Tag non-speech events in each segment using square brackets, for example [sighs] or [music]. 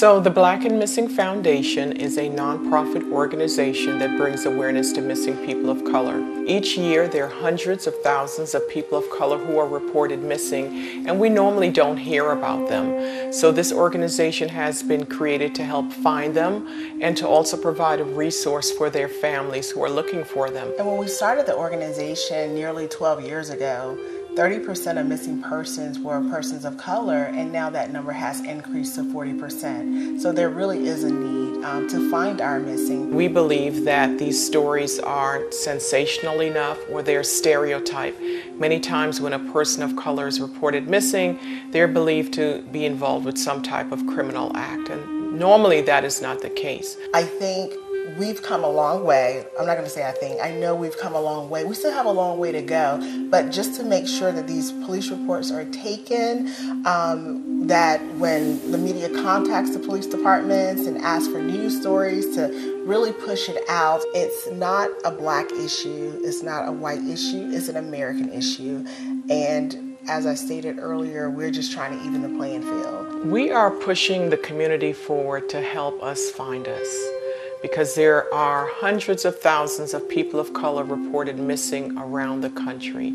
So, the Black and Missing Foundation is a nonprofit organization that brings awareness to missing people of color. Each year, there are hundreds of thousands of people of color who are reported missing, and we normally don't hear about them. So, this organization has been created to help find them and to also provide a resource for their families who are looking for them. And when we started the organization nearly 12 years ago, 30% of missing persons were persons of color, and now that number has increased to 40%. So there really is a need um, to find our missing. We believe that these stories aren't sensational enough or they're stereotyped. Many times, when a person of color is reported missing, they're believed to be involved with some type of criminal act, and normally that is not the case. I think we've come a long way. I'm not going to say I think, I know we've come a long way. We still have a long way to go, but just to make sure that these police reports are taken, um, that when the media contacts the police departments and asks for news stories, to really push it out. It's not a black issue, it's not a white issue, it's an American issue. And as I stated earlier, we're just trying to even the playing field. We are pushing the community forward to help us find us because there are hundreds of thousands of people of color reported missing around the country.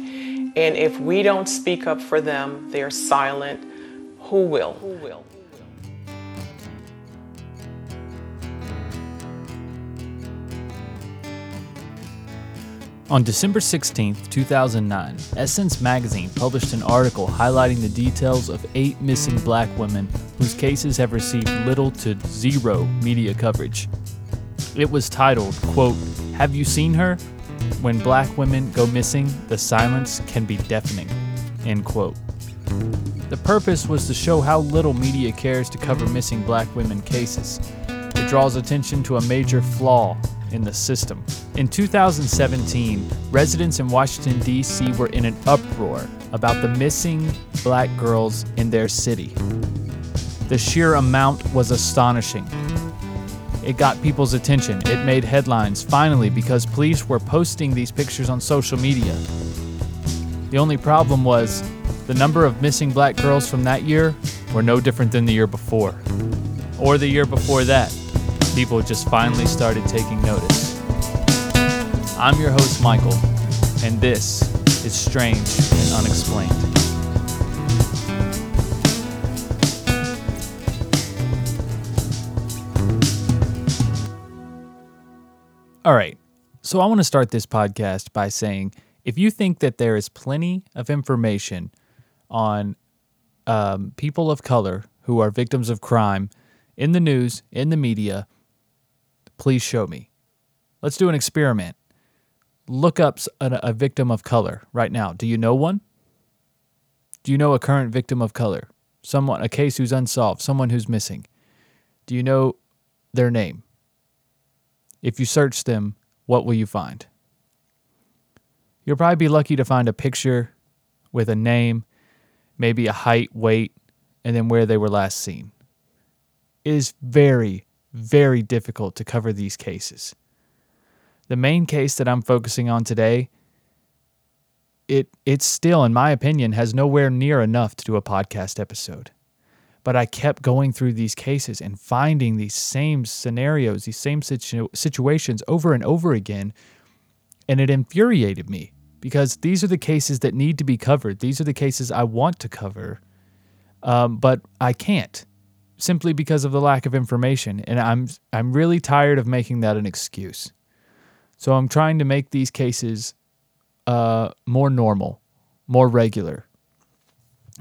And if we don't speak up for them, they're silent. Who will? Who will? On December 16, 2009, Essence magazine published an article highlighting the details of eight missing black women whose cases have received little to zero media coverage. It was titled, quote, Have you seen her? When black women go missing, the silence can be deafening, end quote. The purpose was to show how little media cares to cover missing black women cases. It draws attention to a major flaw in the system. In 2017, residents in Washington, D.C. were in an uproar about the missing black girls in their city. The sheer amount was astonishing. It got people's attention. It made headlines, finally, because police were posting these pictures on social media. The only problem was the number of missing black girls from that year were no different than the year before. Or the year before that. People just finally started taking notice. I'm your host, Michael, and this is Strange and Unexplained. All right. So I want to start this podcast by saying if you think that there is plenty of information on um, people of color who are victims of crime in the news, in the media, please show me. Let's do an experiment. Look up a, a victim of color right now. Do you know one? Do you know a current victim of color? Someone, a case who's unsolved, someone who's missing. Do you know their name? If you search them, what will you find? You'll probably be lucky to find a picture with a name, maybe a height, weight, and then where they were last seen. It is very, very difficult to cover these cases. The main case that I'm focusing on today, it it still, in my opinion, has nowhere near enough to do a podcast episode. But I kept going through these cases and finding these same scenarios, these same situ- situations over and over again. And it infuriated me because these are the cases that need to be covered. These are the cases I want to cover, um, but I can't simply because of the lack of information. And I'm I'm really tired of making that an excuse. So I'm trying to make these cases uh, more normal, more regular,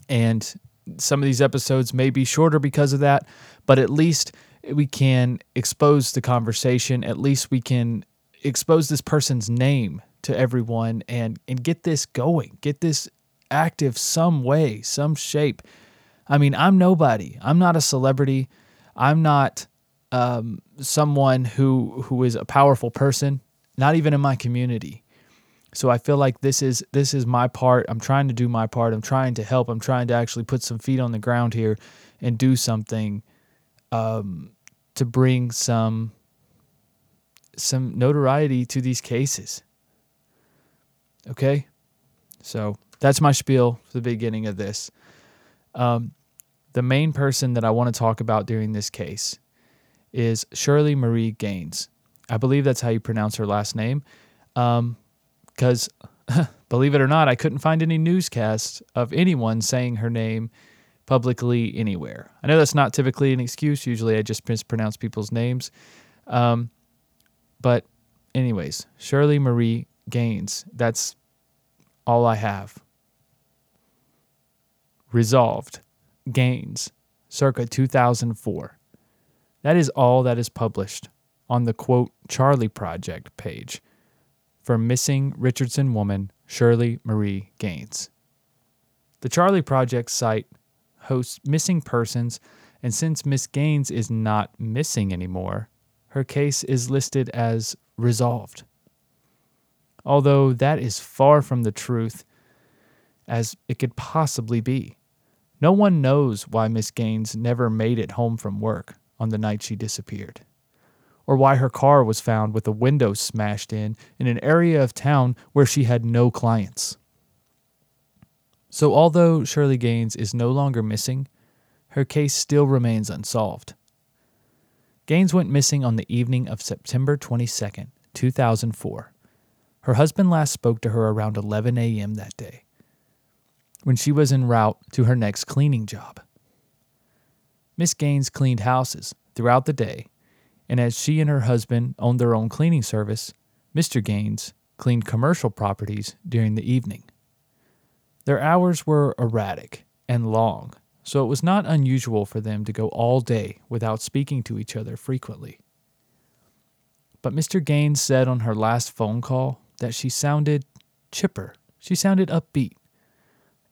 and some of these episodes may be shorter because of that, but at least we can expose the conversation. At least we can expose this person's name to everyone and and get this going, get this active some way, some shape. I mean, I'm nobody. I'm not a celebrity. I'm not um, someone who who is a powerful person. Not even in my community. So I feel like this is this is my part. I'm trying to do my part. I'm trying to help. I'm trying to actually put some feet on the ground here and do something um, to bring some some notoriety to these cases. Okay, so that's my spiel for the beginning of this. Um, the main person that I want to talk about during this case is Shirley Marie Geanes. I believe that's how you pronounce her last name. Because, [laughs] believe it or not, I couldn't find any newscasts of anyone saying her name publicly anywhere. I know that's not typically an excuse. Usually I just mispronounce people's names. Um, but, anyways, Shirley Marie Geanes. That's all I have. Resolved. Geanes. Circa 2004. That is all that is published on the quote Charley Project page for missing Richardson woman Shirley Marie Geanes. The Charley Project site hosts missing persons, and since Miss Geanes is not missing anymore, her case is listed as resolved. Although that is far from the truth as it could possibly be. No one knows why Miss Geanes never made it home from work on the night she disappeared, or why her car was found with a window smashed in in an area of town where she had no clients. So, although Shirley Geanes is no longer missing, her case still remains unsolved. Geanes went missing on the evening of September 22, 2004. Her husband last spoke to her around 11 a.m. that day, when she was en route to her next cleaning job. Miss Geanes cleaned houses throughout the day, and as she and her husband owned their own cleaning service, Mr. Geanes cleaned commercial properties during the evening. Their hours were erratic and long, so it was not unusual for them to go all day without speaking to each other frequently. But Mr. Geanes said on her last phone call that she sounded chipper. She sounded upbeat.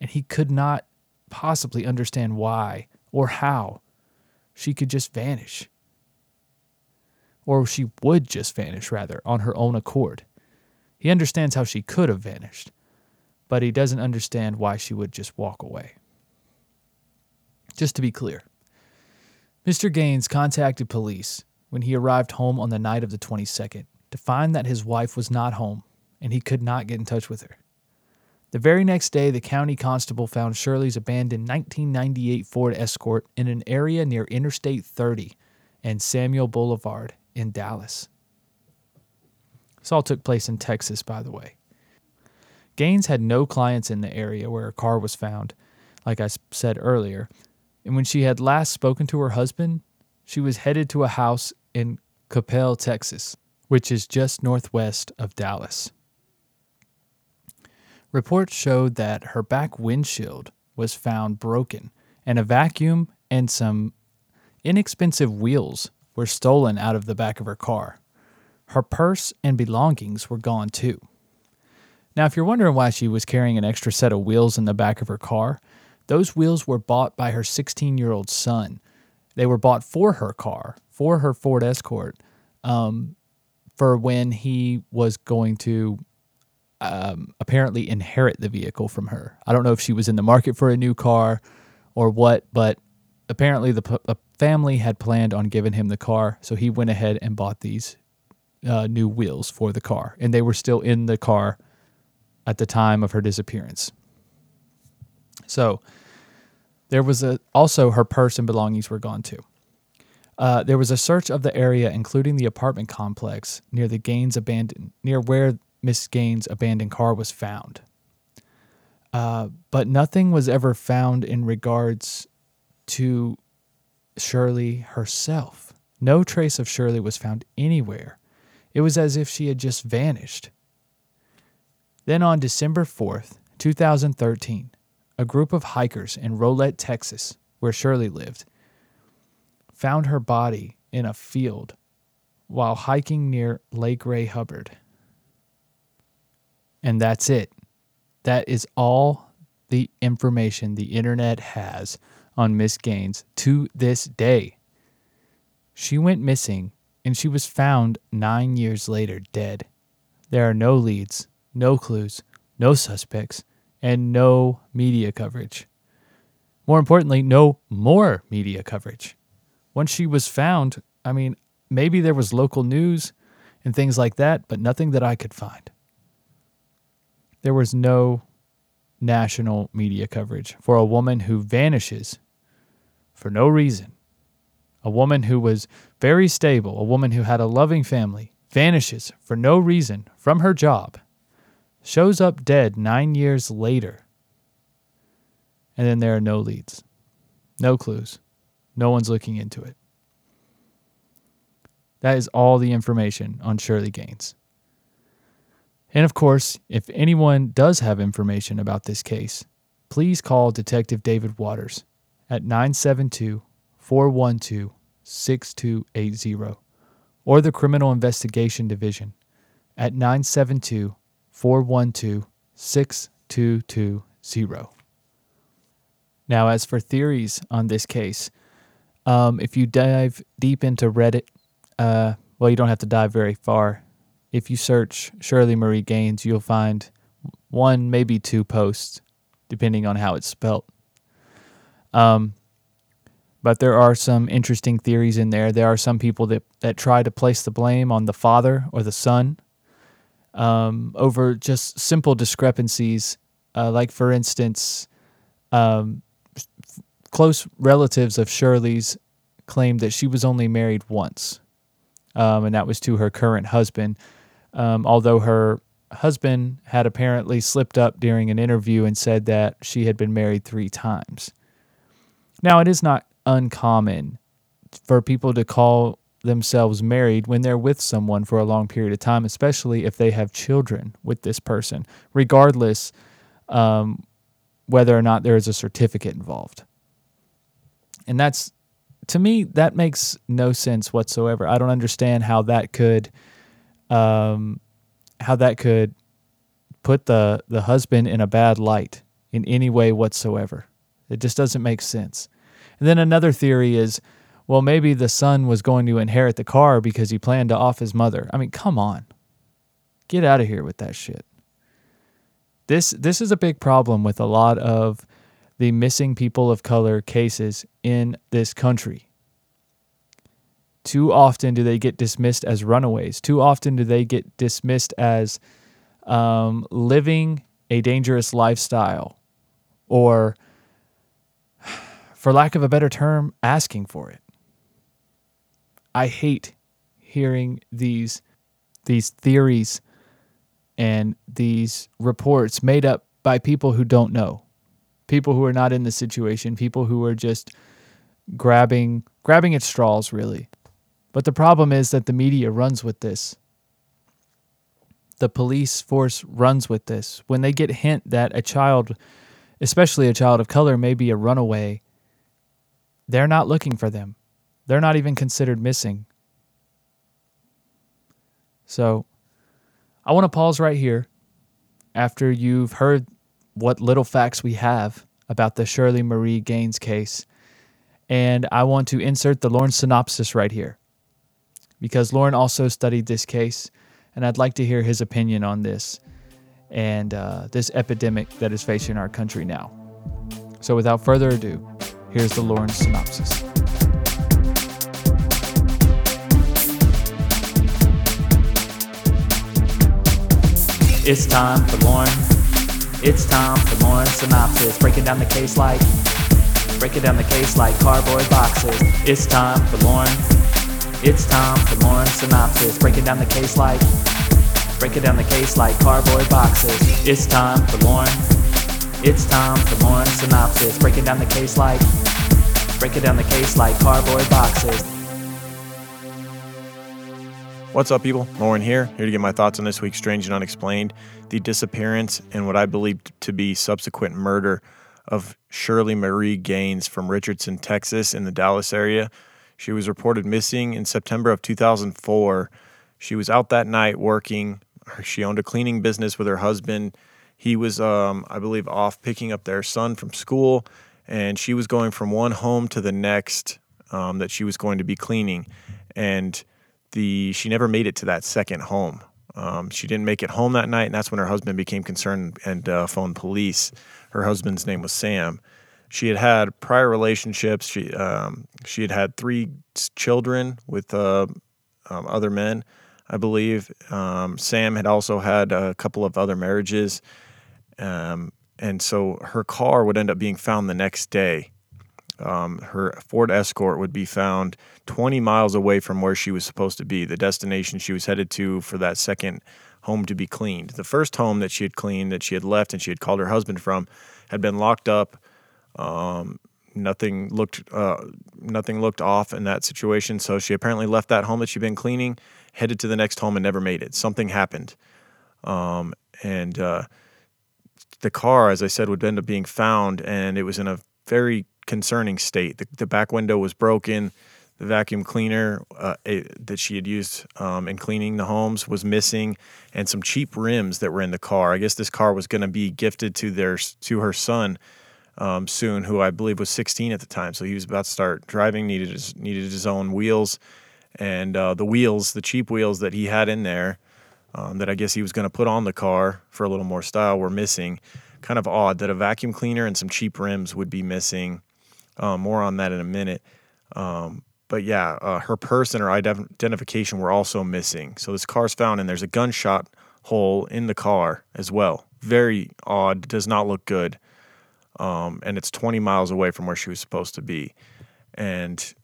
And he could not possibly understand why or how she could just vanish. Or she would just vanish, rather, on her own accord. He understands how she could have vanished but he doesn't understand why she would just walk away. Just to be clear, Mr. Geanes contacted police when he arrived home on the night of the 22nd to find that his wife was not home and he could not get in touch with her. The very next day, the county constable found Shirley's abandoned 1998 Ford Escort in an area near Interstate 30 and Samuell Boulevard in Dallas. This all took place in Texas, by the way. Geanes had no clients in the area where her car was found, like I said earlier, and when she had last spoken to her husband, she was headed to a house in Coppell, Texas, which is just northwest of Dallas. Reports showed that her back windshield was found broken, and a vacuum and some inexpensive wheels were stolen out of the back of her car. Her purse and belongings were gone too. Now, if you're wondering why she was carrying an extra set of wheels in the back of her car, those wheels were bought by her 16 year old son. They were bought for her car, for her Ford Escort, um, for when he was going to um, apparently inherit the vehicle from her. I don't know if she was in the market for a new car or what, but apparently the, the family had planned on giving him the car, so he went ahead and bought these uh, new wheels for the car, and they were still in the car at the time of her disappearance. So there was a, also her purse and belongings were gone too. Uh, there was a search of the area, including the apartment complex near the Geanes abandoned near where Miss Geanes' abandoned car was found. Uh, but nothing was ever found in regards to Shirley herself. No trace of Shirley was found anywhere. It was as if she had just vanished. Then on December 4th, 2013, a group of hikers in Rowlett, Texas, where Shirley lived, found her body in a field while hiking near Lake Ray Hubbard. And that's it. That is all the information the internet has on Miss Geanes to this day. She went missing and she was found nine years later dead. There are no leads, no clues, no suspects, and no media coverage. More importantly, no more media coverage. Once she was found, I mean, maybe there was local news and things like that, but nothing that I could find. There was no national media coverage for a woman who vanishes for no reason. A woman who was very stable, a woman who had a loving family, vanishes for no reason from her job, shows up dead nine years later, and then there are no leads, no clues, no one's looking into it. That is all the information on Shirley Geanes. And of course, if anyone does have information about this case, please call Detective David Waters at 972 412 6280 or the Criminal Investigation Division at 972 412 6220. Now, as for theories on this case, um, if you dive deep into Reddit, uh, well, you don't have to dive very far. If you search Shirley Marie Geanes, you'll find one, maybe two posts, depending on how it's spelt. Um, but there are some interesting theories in there. There are some people that, that try to place the blame on the father or the son um, over just simple discrepancies. Uh, like, for instance, um, f- close relatives of Shirley's claimed that she was only married once, um, and that was to her current husband. Um, although her husband had apparently slipped up during an interview and said that she had been married three times. Now, it is not uncommon for people to call themselves married when they're with someone for a long period of time, especially if they have children with this person, regardless um, whether or not there is a certificate involved. And that's, to me, that makes no sense whatsoever. I don't understand how that could, um, how that could put the the husband in a bad light in any way whatsoever. It just doesn't make sense. And then another theory is, well, maybe the son was going to inherit the car because he planned to off his mother. I mean, come on. Get out of here with that shit. This this is a big problem with a lot of the missing people of color cases in this country. Too often do they get dismissed as runaways. Too often do they get dismissed as um, living a dangerous lifestyle or for lack of a better term, asking for it. I hate hearing these these theories and these reports made up by people who don't know. People who are not in the situation, people who are just grabbing grabbing at straws really. But the problem is that the media runs with this. The police force runs with this. When they get hint that a child, especially a child of color may be a runaway, they're not looking for them. They're not even considered missing. So I want to pause right here after you've heard what little facts we have about the Shirley Marie Geanes case. And I want to insert the Lauren synopsis right here because Lauren also studied this case, and I'd like to hear his opinion on this and uh, this epidemic that is facing our country now. So without further ado, Here's the Lauren synopsis. It's time for Lauren. It's time for Lauren synopsis. Breaking down the case like breaking down the case like cardboard boxes. It's time for Lauren. It's time for Lauren synopsis. Breaking down the case like breaking down the case like cardboard boxes. It's time for Lauren. It's time for Lauren synopsis. Breaking down the case like breaking down the case like cardboard boxes. What's up, people? Lauren here, here to get my thoughts on this week's Strange and Unexplained, the disappearance and what I believe to be subsequent murder of Shirley Marie Geanes from Richardson, Texas, in the Dallas area. She was reported missing in September of 2004. She was out that night working. She owned a cleaning business with her husband he was, um, I believe, off picking up their son from school, and she was going from one home to the next um, that she was going to be cleaning, and the she never made it to that second home. Um, she didn't make it home that night, and that's when her husband became concerned and uh, phoned police. Her husband's name was Sam. She had had prior relationships. She um, she had had three children with uh, um, other men, I believe. Um, Sam had also had a couple of other marriages. Um, and so her car would end up being found the next day. um, her Ford Escort would be found 20 miles away from where she was supposed to be, the destination she was headed to for that second home to be cleaned. The first home that she had cleaned, that she had left and she had called her husband from, had been locked up. Um, nothing looked uh, nothing looked off in that situation. So she apparently left that home that she'd been cleaning, headed to the next home, and never made it. Something happened, um, and uh, the car, as I said, would end up being found, and it was in a very concerning state. The, the back window was broken. The vacuum cleaner uh, that she had used um, in cleaning the homes was missing, and some cheap rims that were in the car. I guess this car was going to be gifted to their to her son um, soon, who I believe was 16 at the time. So he was about to start driving, needed his, needed his own wheels, and uh, the wheels, the cheap wheels that he had in there, um, that I guess he was going to put on the car for a little more style, were missing. Kind of odd that a vacuum cleaner and some cheap rims would be missing. Um, more on that in a minute. Um, but yeah, uh, her purse and her identification were also missing. So this car's found, and there's a gunshot hole in the car as well. Very odd. Does not look good um, and it's 20 miles away from where she was supposed to be. And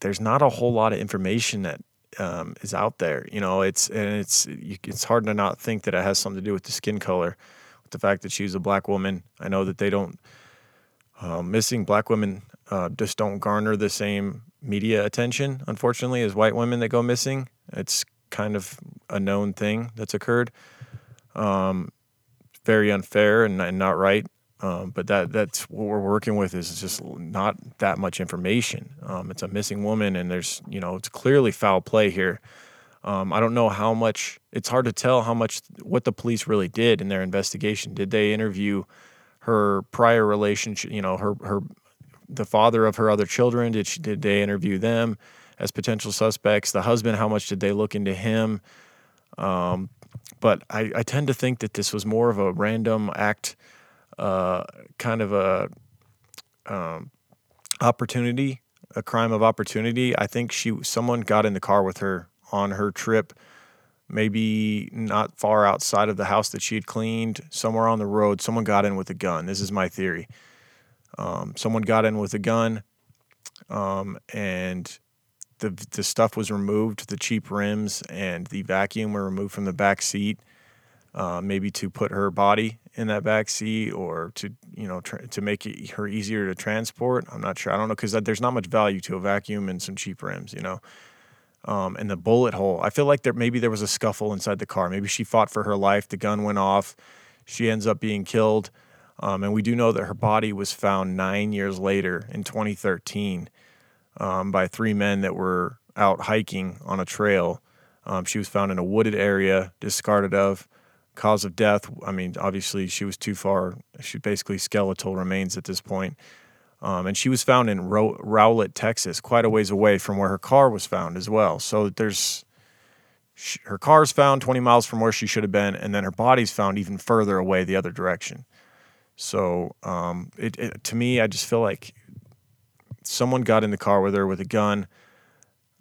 there's not a whole lot of information that um, is out there. You know, it's and it's it's hard to not think that it has something to do with the skin color, with the fact that she's a black woman. I know that they don't uh, missing black women uh, just don't garner the same media attention, unfortunately, as white women that go missing. It's kind of a known thing that's occurred. Um, very unfair and, and not right. Um, but that that's what we're working with is just not that much information. Um, it's a missing woman, and there's you know it's clearly foul play here. Um, I don't know how much. It's hard to tell how much what the police really did in their investigation. Did they interview her prior relationship? You know, her her the father of her other children. Did she, did they interview them as potential suspects? The husband. How much did they look into him? Um, but I, I tend to think that this was more of a random act kind of a um, opportunity, a crime of opportunity. I think she someone got in the car with her on her trip, maybe not far outside of the house that she had cleaned, somewhere on the road. Someone got in with a gun. This is my theory. Um, someone got in with a gun, um, and the the stuff was removed. The cheap rims and the vacuum were removed from the back seat, uh, maybe to put her body in that back seat or to you know tr- to make it, her easier to transport. I'm not sure. I don't know because there's not much value to a vacuum and some cheap rims, you know. Um, and the bullet hole. I feel like there maybe there was a scuffle inside the car. Maybe she fought for her life. The gun went off. She ends up being killed. Um, and we do know that her body was found nine years later in 2013 um, by three men that were out hiking on a trail. Um, she was found in a wooded area, discarded of. Cause of death, I mean, obviously she was too far. She basically skeletal remains at this point. Um, and she was found in Row- Rowlett, Texas, quite a ways away from where her car was found as well. So there's her car's found 20 miles from where she should have been, and then her body's found even further away the other direction. So um, it, it, to me, I just feel like someone got in the car with her with a gun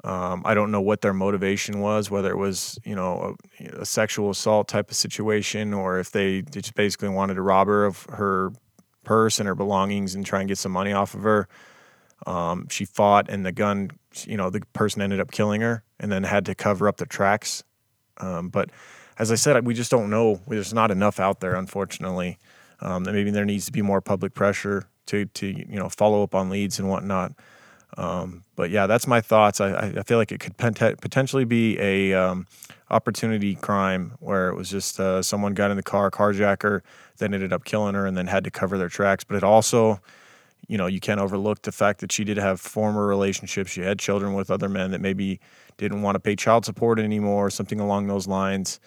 um, I don't know what their motivation was, whether it was you know a, a, sexual assault type of situation, or if they just basically wanted to rob her of her purse and her belongings and try and get some money off of her. Um, she fought, and the gun, you know, the person ended up killing her, and then had to cover up the tracks. Um, but as I said, we just don't know. There's not enough out there, unfortunately. Um, maybe there needs to be more public pressure to to you know follow up on leads and whatnot. Um, but yeah, that's my thoughts. I, I feel like it could potentially be a um, opportunity crime where it was just uh, someone got in the car, carjacker, then ended up killing her, and then had to cover their tracks. But it also, you know, you can't overlook the fact that she did have former relationships. She had children with other men that maybe didn't want to pay child support anymore, something along those lines.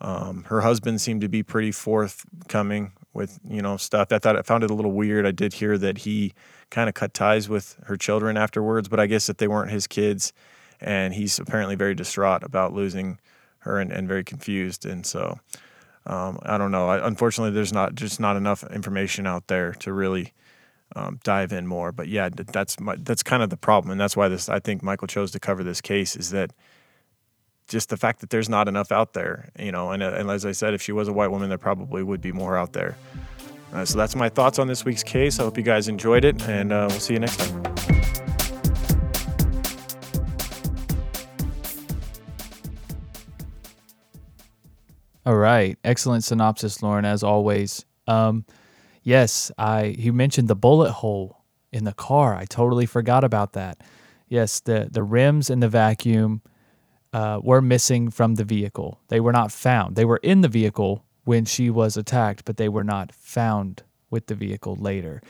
Um, her husband seemed to be pretty forthcoming with you know stuff. I thought I found it a little weird. I did hear that he kind of cut ties with her children afterwards, but I guess that they weren't his kids, and he's apparently very distraught about losing her and, and very confused. And so um, I don't know. I, unfortunately, there's not just not enough information out there to really um, dive in more. But yeah, that's my, that's kind of the problem, and that's why this I think Michael chose to cover this case is that just the fact that there's not enough out there, you know. And, and as I said, if she was a white woman, there probably would be more out there. Uh, so that's my thoughts on this week's case. I hope you guys enjoyed it, and uh, we'll see you next time. All right, excellent synopsis, Lauren, as always. Um, yes, I he mentioned the bullet hole in the car. I totally forgot about that. Yes, the the rims and the vacuum uh, were missing from the vehicle. They were not found. They were in the vehicle when she was attacked, but they were not found with the vehicle later.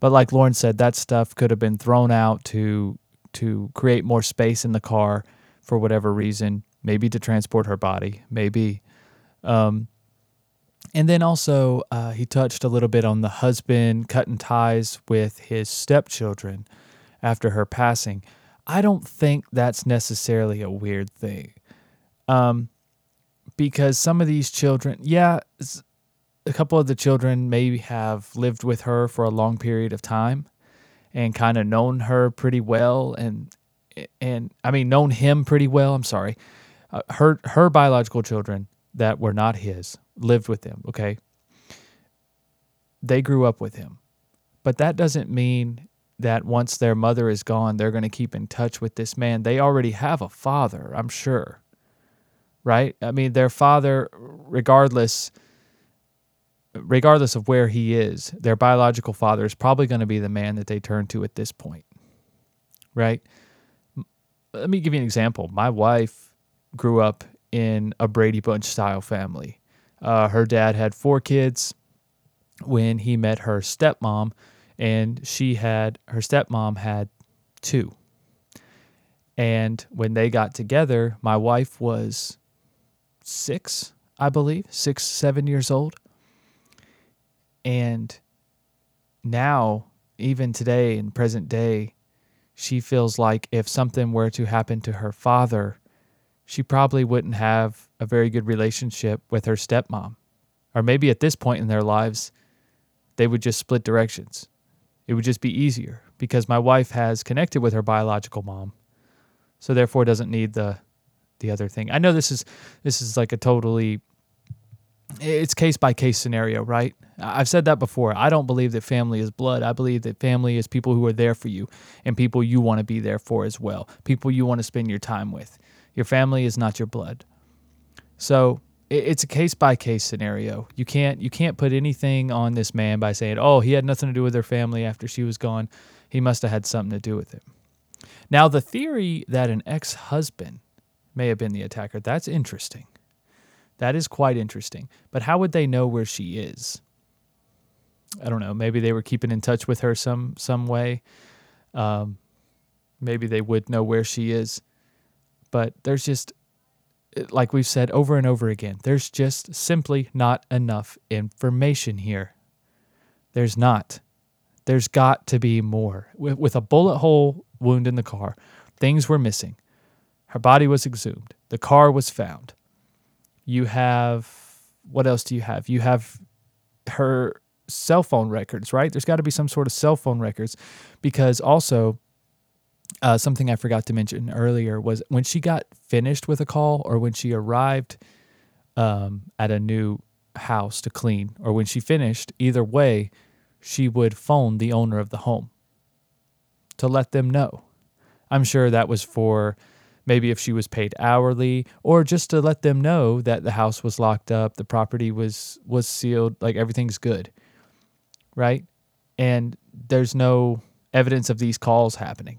But like Lauren said, that stuff could have been thrown out to to create more space in the car for whatever reason, maybe to transport her body, maybe. Um, and then also, uh, he touched a little bit on the husband cutting ties with his stepchildren after her passing. I don't think that's necessarily a weird thing. Um, because some of these children, yeah, a couple of the children maybe have lived with her for a long period of time and kind of known her pretty well and and I mean known him pretty well. I'm sorry. Uh, her her biological children that were not his lived with him, okay? They grew up with him. But that doesn't mean that once their mother is gone, they're going to keep in touch with this man. They already have a father, I'm sure. Right? I mean, their father regardless regardless of where he is, their biological father is probably going to be the man that they turn to at this point. Right? Let me give you an example. My wife grew up in a Brady Bunch style family. Uh, her dad had four kids when he met her stepmom, and she had her stepmom had two. And when they got together, my wife was six, I believe, six, seven years old. And now, even today in present day, she feels like if something were to happen to her father, she probably wouldn't have a very good relationship with her stepmom. Or maybe at this point in their lives, they would just split directions. It would just be easier because my wife has connected with her biological mom. So therefore doesn't need the the other thing. I know this is this is like a totally it's case by case scenario, right? I've said that before. I don't believe that family is blood. I believe that family is people who are there for you and people you want to be there for as well. People you want to spend your time with. Your family is not your blood. So it's a case by case scenario. You can't you can't put anything on this man by saying, "Oh, he had nothing to do with her family after she was gone. He must have had something to do with it." Now, the theory that an ex-husband may have been the attacker, that's interesting. That is quite interesting. But how would they know where she is? I don't know. Maybe they were keeping in touch with her some some way. Um, maybe they would know where she is but there's just like we've said over and over again, there's just simply not enough information here. There's not. There's got to be more. With, with, a bullet hole wound in the car, things were missing. Her body was exhumed. The car was found. You have, what else do you have? You have her cell phone records, right? There's got to be some sort of cell phone records because also uh, something I forgot to mention earlier was when she got finished with a call or when she arrived um, at a new house to clean or when she finished, either way, she would phone the owner of the home to let them know. I'm sure that was for maybe if she was paid hourly or just to let them know that the house was locked up, the property was was sealed, like everything's good. Right? And there's no evidence of these calls happening.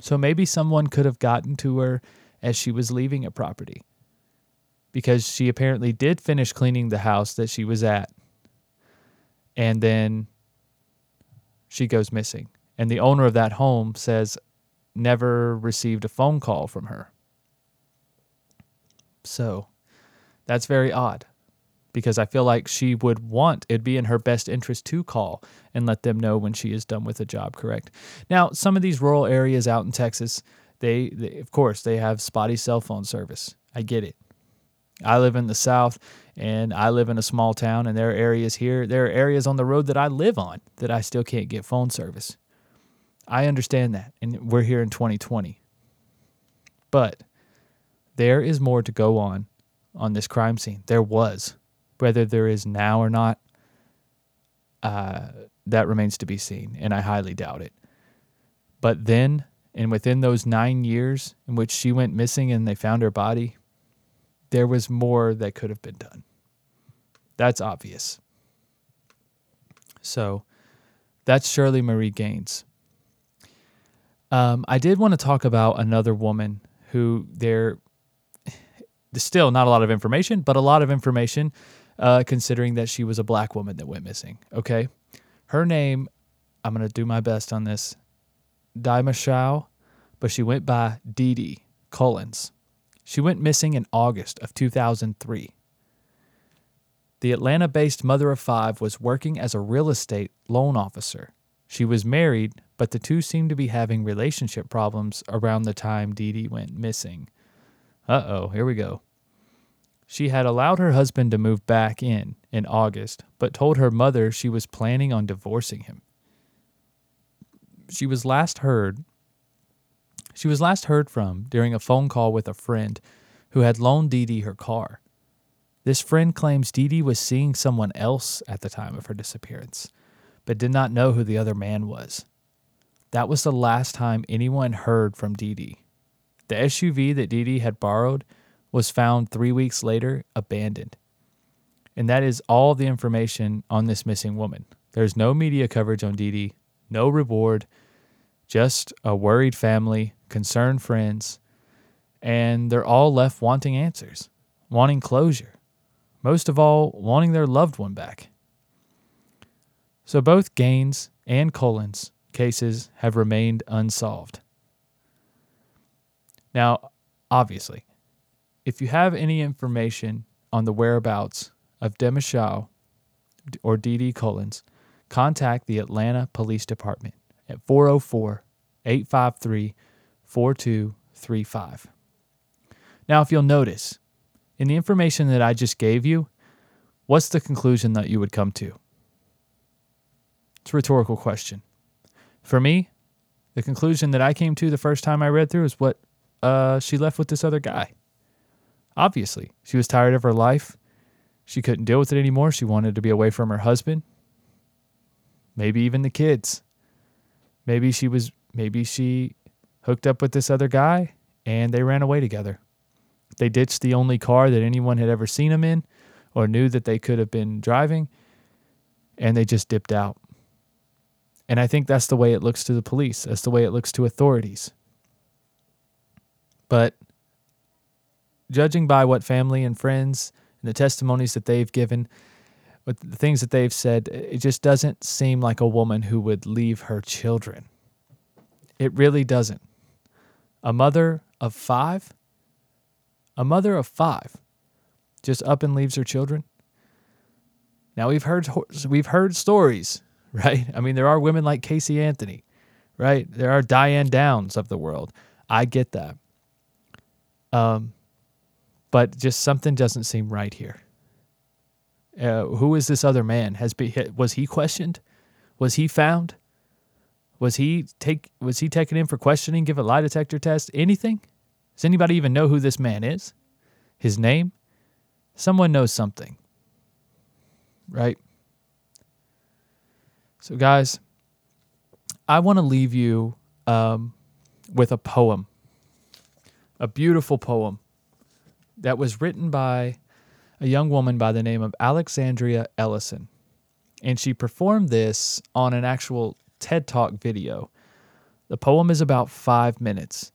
So maybe someone could have gotten to her as she was leaving a property because she apparently did finish cleaning the house that she was at. And then she goes missing. And the owner of that home says never received a phone call from her. So that's very odd because I feel like she would want it'd be in her best interest to call and let them know when she is done with a job, correct? Now, some of these rural areas out in Texas, they, they of course, they have spotty cell phone service. I get it. I live in the South and I live in a small town, and there are areas here, there are areas on the road that I live on that I still can't get phone service. I understand that, and we're here in 2020. But there is more to go on on this crime scene. There was. Whether there is now or not, uh, that remains to be seen, and I highly doubt it. But then, and within those nine years in which she went missing and they found her body, there was more that could have been done. That's obvious. So that's Shirley Marie Geanes. Um, I did want to talk about another woman who there [sighs] still not a lot of information, but a lot of information uh, considering that she was a black woman that went missing. Okay. Her name, I'm going to do my best on this, Daima Shao, but she went by Dee Dee Collins. She went missing in August of 2003. The Atlanta based mother of five was working as a real estate loan officer. She was married, but the two seemed to be having relationship problems around the time Dee Dee went missing. Uh oh, here we go. She had allowed her husband to move back in in August, but told her mother she was planning on divorcing him. She was last heard she was last heard from during a phone call with a friend who had loaned Dee Dee her car. This friend claims Dee Dee was seeing someone else at the time of her disappearance, but did not know who the other man was. That was the last time anyone heard from Dee Dee. The SUV that Dee Dee had borrowed was found three weeks later abandoned. And that is all the information on this missing woman. There's no media coverage on Dee Dee, no reward, just a worried family, concerned friends, and they're all left wanting answers, wanting closure, most of all, wanting their loved one back. So both Geanes and Collins cases have remained unsolved. Now, obviously, if you have any information on the whereabouts of Dema Shao or Dee Collins, contact the Atlanta Police Department at 404 853 4235. Now, if you'll notice, in the information that I just gave you, what's the conclusion that you would come to? It's a rhetorical question. For me, the conclusion that I came to the first time I read through is what uh, she left with this other guy. Obviously, she was tired of her life. She couldn't deal with it anymore. She wanted to be away from her husband, maybe even the kids. Maybe she was maybe she hooked up with this other guy and they ran away together. They ditched the only car that anyone had ever seen them in or knew that they could have been driving and they just dipped out. And I think that's the way it looks to the police. That's the way it looks to authorities. But judging by what family and friends and the testimonies that they've given, with the things that they've said, it just doesn't seem like a woman who would leave her children. It really doesn't. A mother of five, a mother of five, just up and leaves her children. Now we've heard we've heard stories, [laughs] right? I mean, there are women like Casey Anthony, right? There are Diane Downs of the world. I get that. Um, but just something doesn't seem right here. Uh, who is this other man? Has be, was he questioned? Was he found? Was he take was he taken in for questioning? Give a lie detector test? Anything? Does anybody even know who this man is? His name? Someone knows something, right? So, guys, I want to leave you um, with a poem, a beautiful poem that was written by a young woman by the name of Alexandria Ellison. And she performed this on an actual TED Talk video. The poem is about five minutes,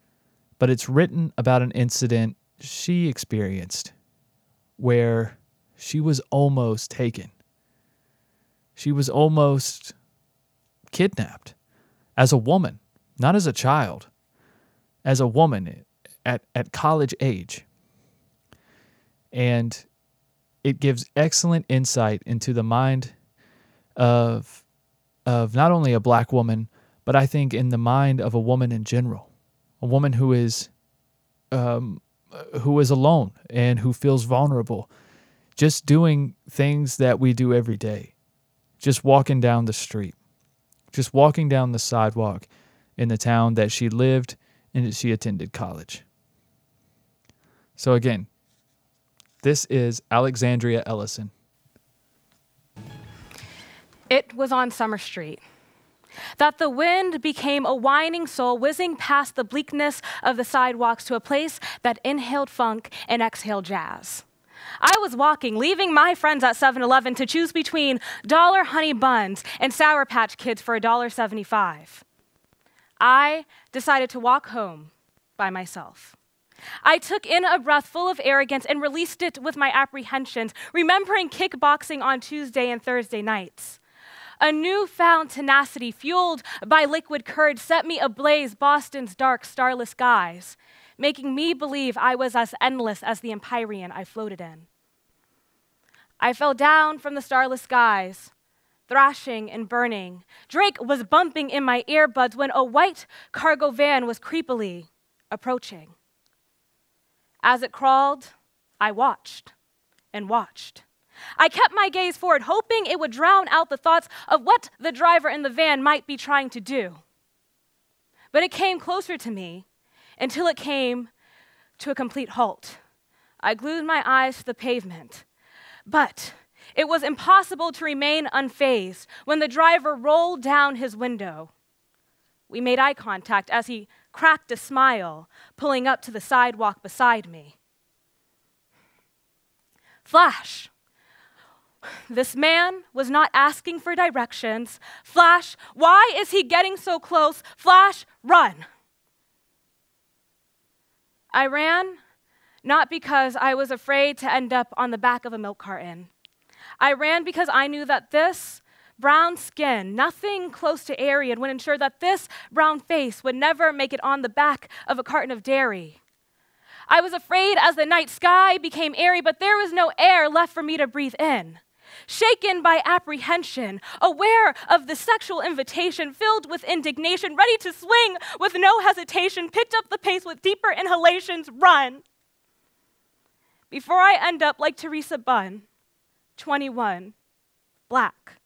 but it's written about an incident she experienced where she was almost taken. She was almost kidnapped as a woman, not as a child, as a woman at, at college age and it gives excellent insight into the mind of of not only a black woman, but I think in the mind of a woman in general, a woman who is um, who is alone and who feels vulnerable, just doing things that we do every day, just walking down the street, just walking down the sidewalk in the town that she lived and that she attended college. So again, this is Alexandria Ellison. It was on Summer Street that the wind became a whining soul whizzing past the bleakness of the sidewalks to a place that inhaled funk and exhaled jazz. I was walking, leaving my friends at 7 Eleven to choose between dollar honey buns and Sour Patch Kids for $1.75. I decided to walk home by myself. I took in a breath full of arrogance and released it with my apprehensions, remembering kickboxing on Tuesday and Thursday nights. A newfound tenacity, fueled by liquid courage, set me ablaze Boston's dark, starless skies, making me believe I was as endless as the empyrean I floated in. I fell down from the starless skies, thrashing and burning. Drake was bumping in my earbuds when a white cargo van was creepily approaching. As it crawled, I watched and watched. I kept my gaze forward, hoping it would drown out the thoughts of what the driver in the van might be trying to do. But it came closer to me until it came to a complete halt. I glued my eyes to the pavement. But it was impossible to remain unfazed when the driver rolled down his window. We made eye contact as he cracked a smile, pulling up to the sidewalk beside me. Flash, this man was not asking for directions. Flash, why is he getting so close? Flash, run. I ran not because I was afraid to end up on the back of a milk carton. I ran because I knew that this brown skin, nothing close to Aryan, would ensure that this brown face would never make it on the back of a carton of dairy. I was afraid as the night sky became airy, but there was no air left for me to breathe in shaken by apprehension, aware of the sexual invitation, filled with indignation, ready to swing with no hesitation, picked up the pace with deeper inhalations, run. Before I end up like Teresa Bunn, 21, black.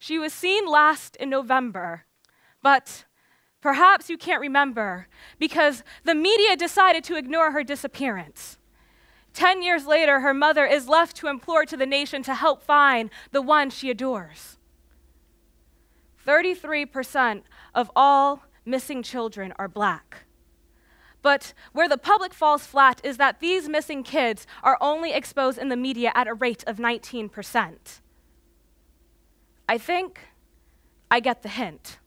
She was seen last in November, but perhaps you can't remember because the media decided to ignore her disappearance. Ten years later, her mother is left to implore to the nation to help find the one she adores. 33% of all missing children are black. But where the public falls flat is that these missing kids are only exposed in the media at a rate of 19%. I think I get the hint.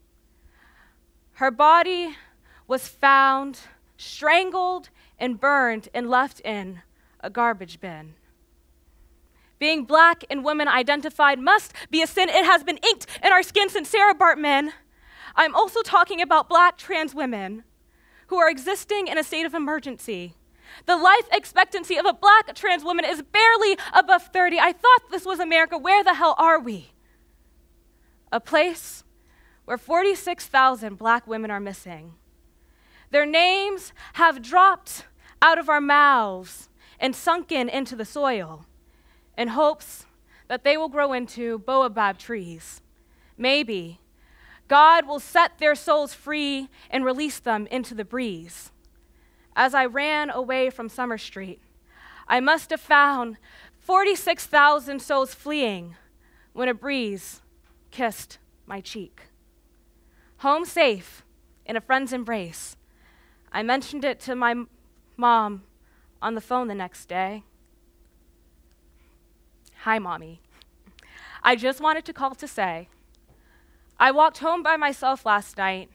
Her body was found strangled and burned and left in a garbage bin. Being black and women identified must be a sin. It has been inked in our skin since Sarah Bartman. I'm also talking about black trans women who are existing in a state of emergency. The life expectancy of a black trans woman is barely above 30. I thought this was America. Where the hell are we? A place where 46,000 black women are missing. Their names have dropped out of our mouths and sunken into the soil in hopes that they will grow into baobab trees. Maybe God will set their souls free and release them into the breeze. As I ran away from Summer Street, I must have found 46,000 souls fleeing when a breeze kissed my cheek. Home safe in a friend's embrace. I mentioned it to my mom on the phone the next day. Hi, mommy. I just wanted to call to say I walked home by myself last night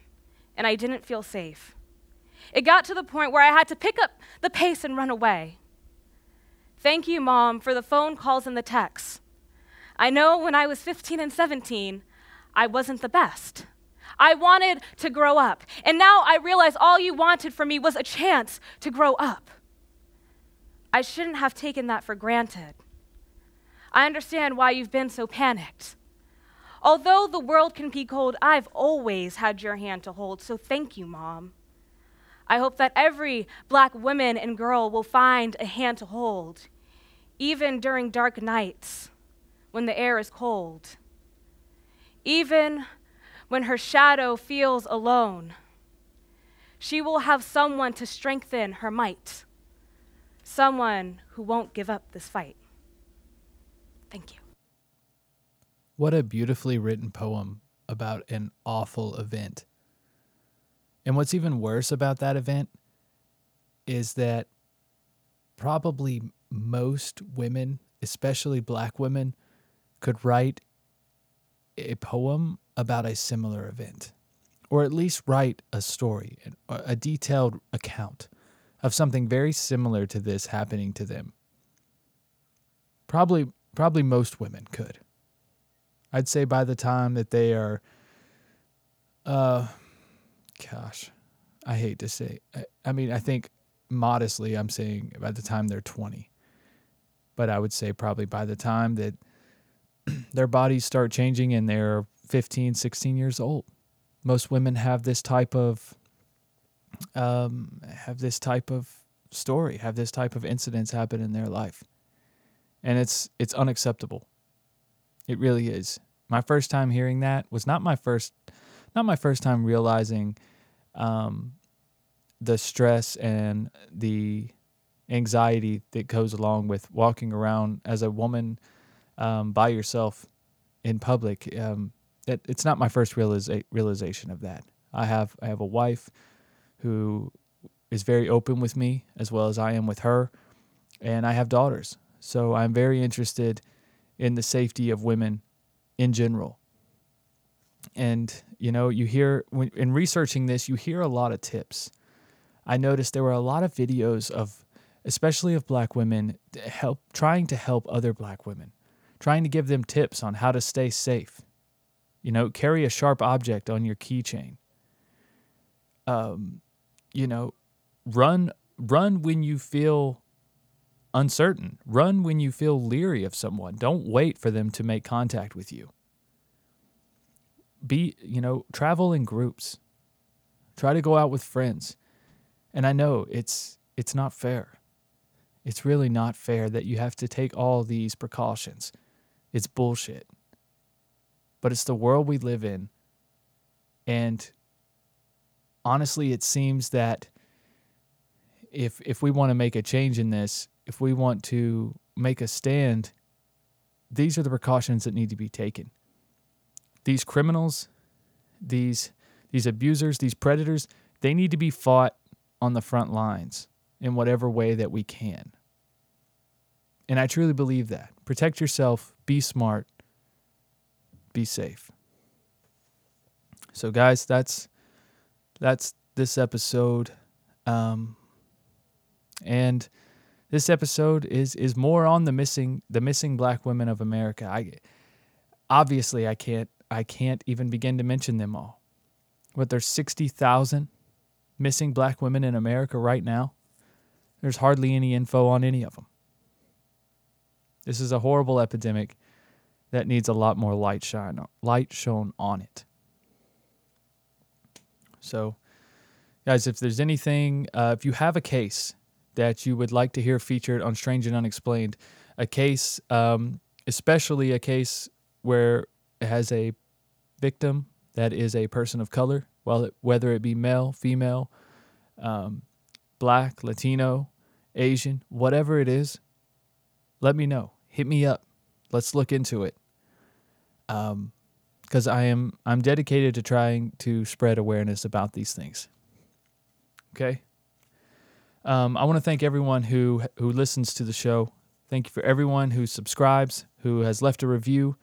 and I didn't feel safe. It got to the point where I had to pick up the pace and run away. Thank you, Mom, for the phone calls and the texts. I know when I was 15 and 17, I wasn't the best. I wanted to grow up. And now I realize all you wanted from me was a chance to grow up. I shouldn't have taken that for granted. I understand why you've been so panicked. Although the world can be cold, I've always had your hand to hold, so thank you, Mom. I hope that every black woman and girl will find a hand to hold, even during dark nights when the air is cold, even when her shadow feels alone. She will have someone to strengthen her might someone who won't give up this fight. Thank you. What a beautifully written poem about an awful event. And what's even worse about that event is that probably most women, especially black women, could write a poem about a similar event, or at least write a story, a detailed account of something very similar to this happening to them. Probably, probably most women could. I'd say by the time that they are, uh, gosh, I hate to say, I, I mean, I think modestly, I'm saying by the time they're 20, but I would say probably by the time that [clears throat] their bodies start changing and they're 15, 16 years old. Most women have this type of um, have this type of story, have this type of incidents happen in their life, and it's it's unacceptable. It really is. My first time hearing that was not my first, not my first time realizing um, the stress and the anxiety that goes along with walking around as a woman um, by yourself in public. Um, it, it's not my first realiza- realization of that. I have I have a wife who is very open with me as well as I am with her, and I have daughters. So I'm very interested in the safety of women in general. And you know, you hear when in researching this, you hear a lot of tips. I noticed there were a lot of videos of especially of black women help trying to help other black women trying to give them tips on how to stay safe. You know, carry a sharp object on your keychain. Um, you know, run run when you feel uncertain. Run when you feel leery of someone. Don't wait for them to make contact with you. Be, you know, travel in groups. Try to go out with friends. And I know it's it's not fair. It's really not fair that you have to take all these precautions. It's bullshit. But it's the world we live in. And honestly, it seems that if if we want to make a change in this, if we want to make a stand, these are the precautions that need to be taken. These criminals, these these abusers, these predators, they need to be fought on the front lines in whatever way that we can. And I truly believe that. Protect yourself, be smart, be safe. So guys, that's that's this episode. Um and this episode is is more on the missing the missing black women of America. I obviously I can't I can't even begin to mention them all. But there's 60,000 missing black women in America right now. There's hardly any info on any of them. This is a horrible epidemic that needs a lot more light shine light shown on it. So, guys, if there's anything, uh, if you have a case that you would like to hear featured on Strange and Unexplained, a case, um, especially a case where it has a victim that is a person of color, well, whether it be male, female, um, black, Latino, Asian, whatever it is, let me know. Hit me up. Let's look into it. Um, because I am I'm dedicated to trying to spread awareness about these things. Okay. Um, I want to thank everyone who who listens to the show. Thank you for everyone who subscribes, who has left a review.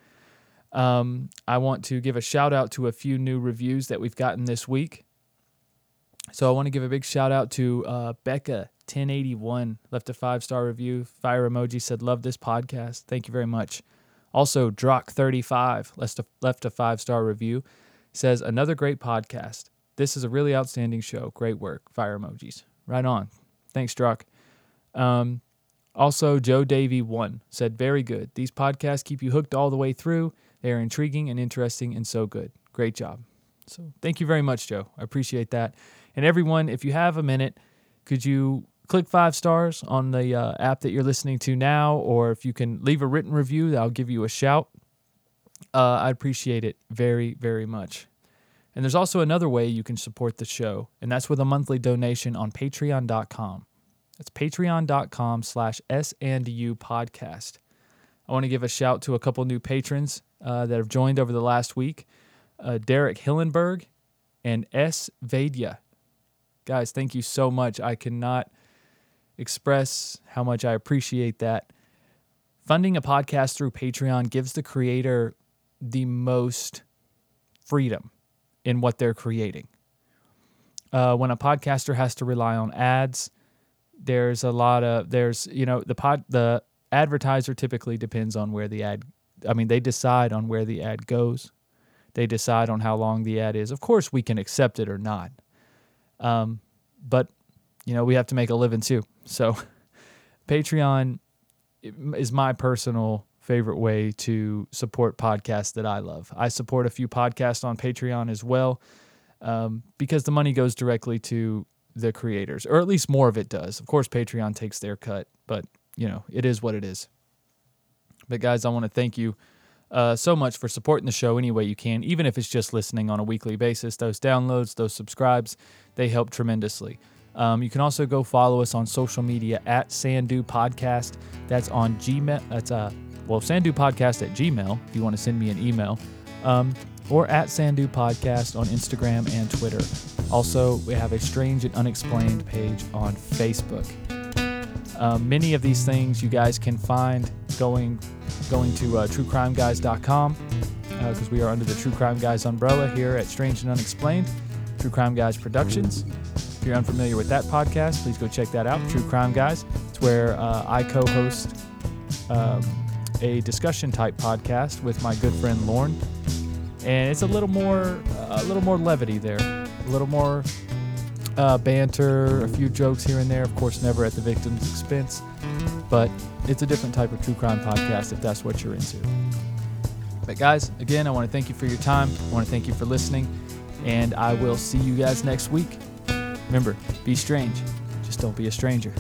Um, I want to give a shout out to a few new reviews that we've gotten this week. So I want to give a big shout out to uh, Becca 1081 left a five star review. Fire emoji said, Love this podcast. Thank you very much. Also, Drock35 left a, left a five star review. Says, Another great podcast. This is a really outstanding show. Great work. Fire emojis. Right on. Thanks, Drock. Um, also, Joe Davy one said, Very good. These podcasts keep you hooked all the way through. They are intriguing and interesting and so good. Great job. So, thank you very much, Joe. I appreciate that. And everyone, if you have a minute, could you click five stars on the uh, app that you're listening to now, or if you can leave a written review, I'll give you a shout. Uh, I'd appreciate it very, very much. And there's also another way you can support the show, and that's with a monthly donation on patreon.com. That's patreon.com slash S and U podcast. I want to give a shout to a couple new patrons uh, that have joined over the last week uh, Derek Hillenberg and S. Vaidya. Guys, thank you so much. I cannot express how much I appreciate that. Funding a podcast through Patreon gives the creator the most freedom in what they're creating. Uh, when a podcaster has to rely on ads, there's a lot of there's you know the pod the advertiser typically depends on where the ad. I mean, they decide on where the ad goes. They decide on how long the ad is. Of course, we can accept it or not, um, but you know we have to make a living too. So, [laughs] Patreon is my personal favorite way to support podcasts that I love. I support a few podcasts on Patreon as well um, because the money goes directly to the creators, or at least more of it does. Of course, Patreon takes their cut, but you know, it is what it is. But guys, I want to thank you uh, so much for supporting the show any way you can, even if it's just listening on a weekly basis. Those downloads, those subscribes, they help tremendously. Um, you can also go follow us on social media at Sandu Podcast. That's on Gmail. That's uh, well, Sandu Podcast at Gmail if you want to send me an email, um, or at Sandu Podcast on Instagram and Twitter. Also, we have a Strange and Unexplained page on Facebook. Um, many of these things you guys can find going going to uh, truecrimeguys.com because uh, we are under the True Crime Guys umbrella here at Strange and Unexplained, True Crime Guys Productions. If you're unfamiliar with that podcast, please go check that out, True Crime Guys. It's where uh, I co-host um, a discussion type podcast with my good friend Lorne, and it's a little more a little more levity there, a little more uh, banter, a few jokes here and there. Of course, never at the victim's expense, but it's a different type of true crime podcast if that's what you're into. But guys, again, I want to thank you for your time. I want to thank you for listening, and I will see you guys next week. Remember, be strange, just don't be a stranger.